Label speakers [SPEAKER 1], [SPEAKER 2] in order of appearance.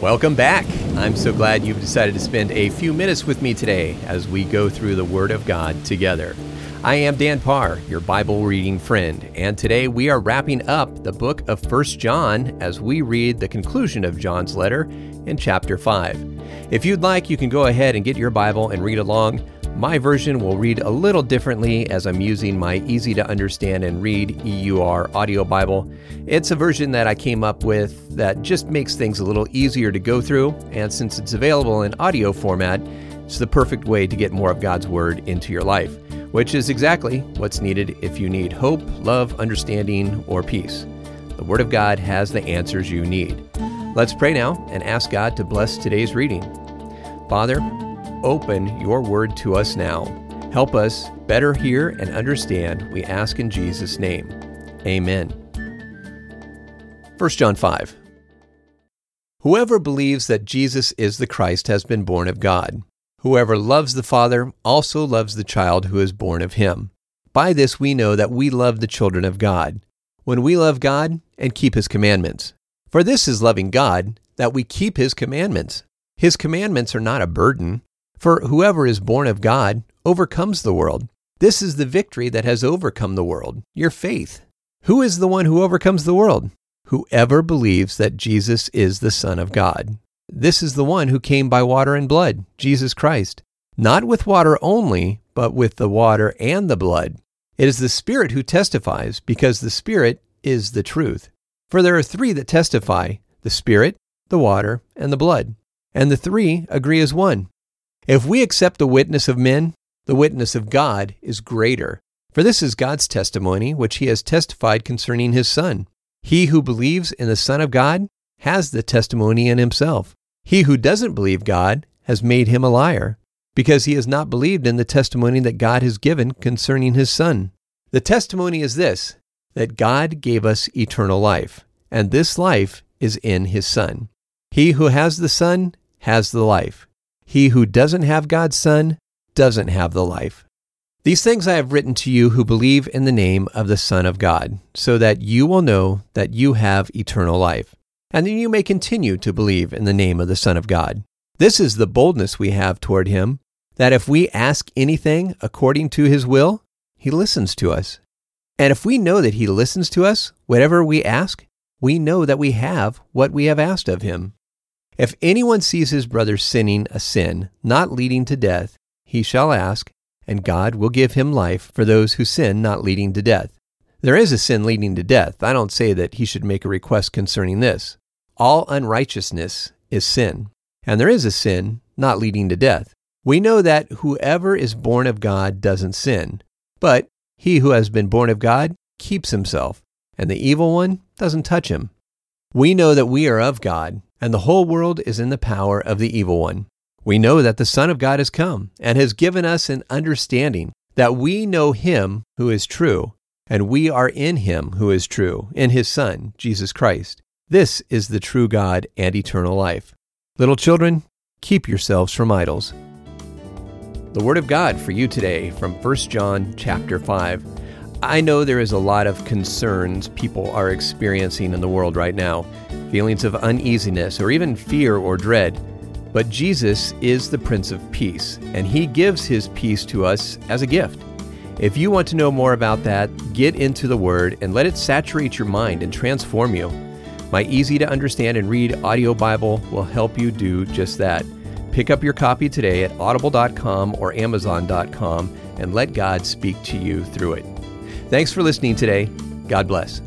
[SPEAKER 1] Welcome back. I'm so glad you've decided to spend a few minutes with me today as we go through the Word of God together. I am Dan Parr, your Bible reading friend, and today we are wrapping up the book of First John as we read the conclusion of John's letter in chapter 5. If you'd like, you can go ahead and get your Bible and read along. My version will read a little differently as I'm using my easy to understand and read EUR audio Bible. It's a version that I came up with that just makes things a little easier to go through, and since it's available in audio format, it's the perfect way to get more of God's Word into your life, which is exactly what's needed if you need hope, love, understanding, or peace. The Word of God has the answers you need. Let's pray now and ask God to bless today's reading. Father, open your word to us now. Help us better hear and understand, we ask in Jesus' name. Amen. 1 John 5 Whoever believes that Jesus is the Christ has been born of God. Whoever loves the Father also loves the child who is born of him. By this we know that we love the children of God, when we love God and keep his commandments. For this is loving God, that we keep his commandments. His commandments are not a burden, for whoever is born of God overcomes the world. This is the victory that has overcome the world, your faith. Who is the one who overcomes the world? Whoever believes that Jesus is the Son of God. This is the one who came by water and blood, Jesus Christ. Not with water only, but with the water and the blood. It is the Spirit who testifies, because the Spirit is the truth. For there are three that testify the Spirit, the water, and the blood. And the three agree as one. If we accept the witness of men, the witness of God is greater. For this is God's testimony, which he has testified concerning his Son. He who believes in the Son of God has the testimony in himself. He who doesn't believe God has made him a liar, because he has not believed in the testimony that God has given concerning his Son. The testimony is this that God gave us eternal life, and this life is in his Son. He who has the Son has the life. He who doesn't have God's Son doesn't have the life. These things I have written to you who believe in the name of the Son of God, so that you will know that you have eternal life, and that you may continue to believe in the name of the Son of God. This is the boldness we have toward him, that if we ask anything according to his will, he listens to us. And if we know that he listens to us, whatever we ask, we know that we have what we have asked of him. If anyone sees his brother sinning a sin not leading to death, he shall ask, and God will give him life for those who sin not leading to death. There is a sin leading to death. I don't say that he should make a request concerning this. All unrighteousness is sin, and there is a sin not leading to death. We know that whoever is born of God doesn't sin, but he who has been born of God keeps himself, and the evil one doesn't touch him. We know that we are of God, and the whole world is in the power of the evil one. We know that the Son of God has come and has given us an understanding that we know him who is true, and we are in him who is true, in his Son, Jesus Christ. This is the true God and eternal life. Little children, keep yourselves from idols. The word of God for you today from 1 John chapter 5. I know there is a lot of concerns people are experiencing in the world right now feelings of uneasiness, or even fear or dread. But Jesus is the Prince of Peace, and He gives His peace to us as a gift. If you want to know more about that, get into the Word and let it saturate your mind and transform you. My easy to understand and read audio Bible will help you do just that. Pick up your copy today at audible.com or amazon.com and let God speak to you through it. Thanks for listening today. God bless.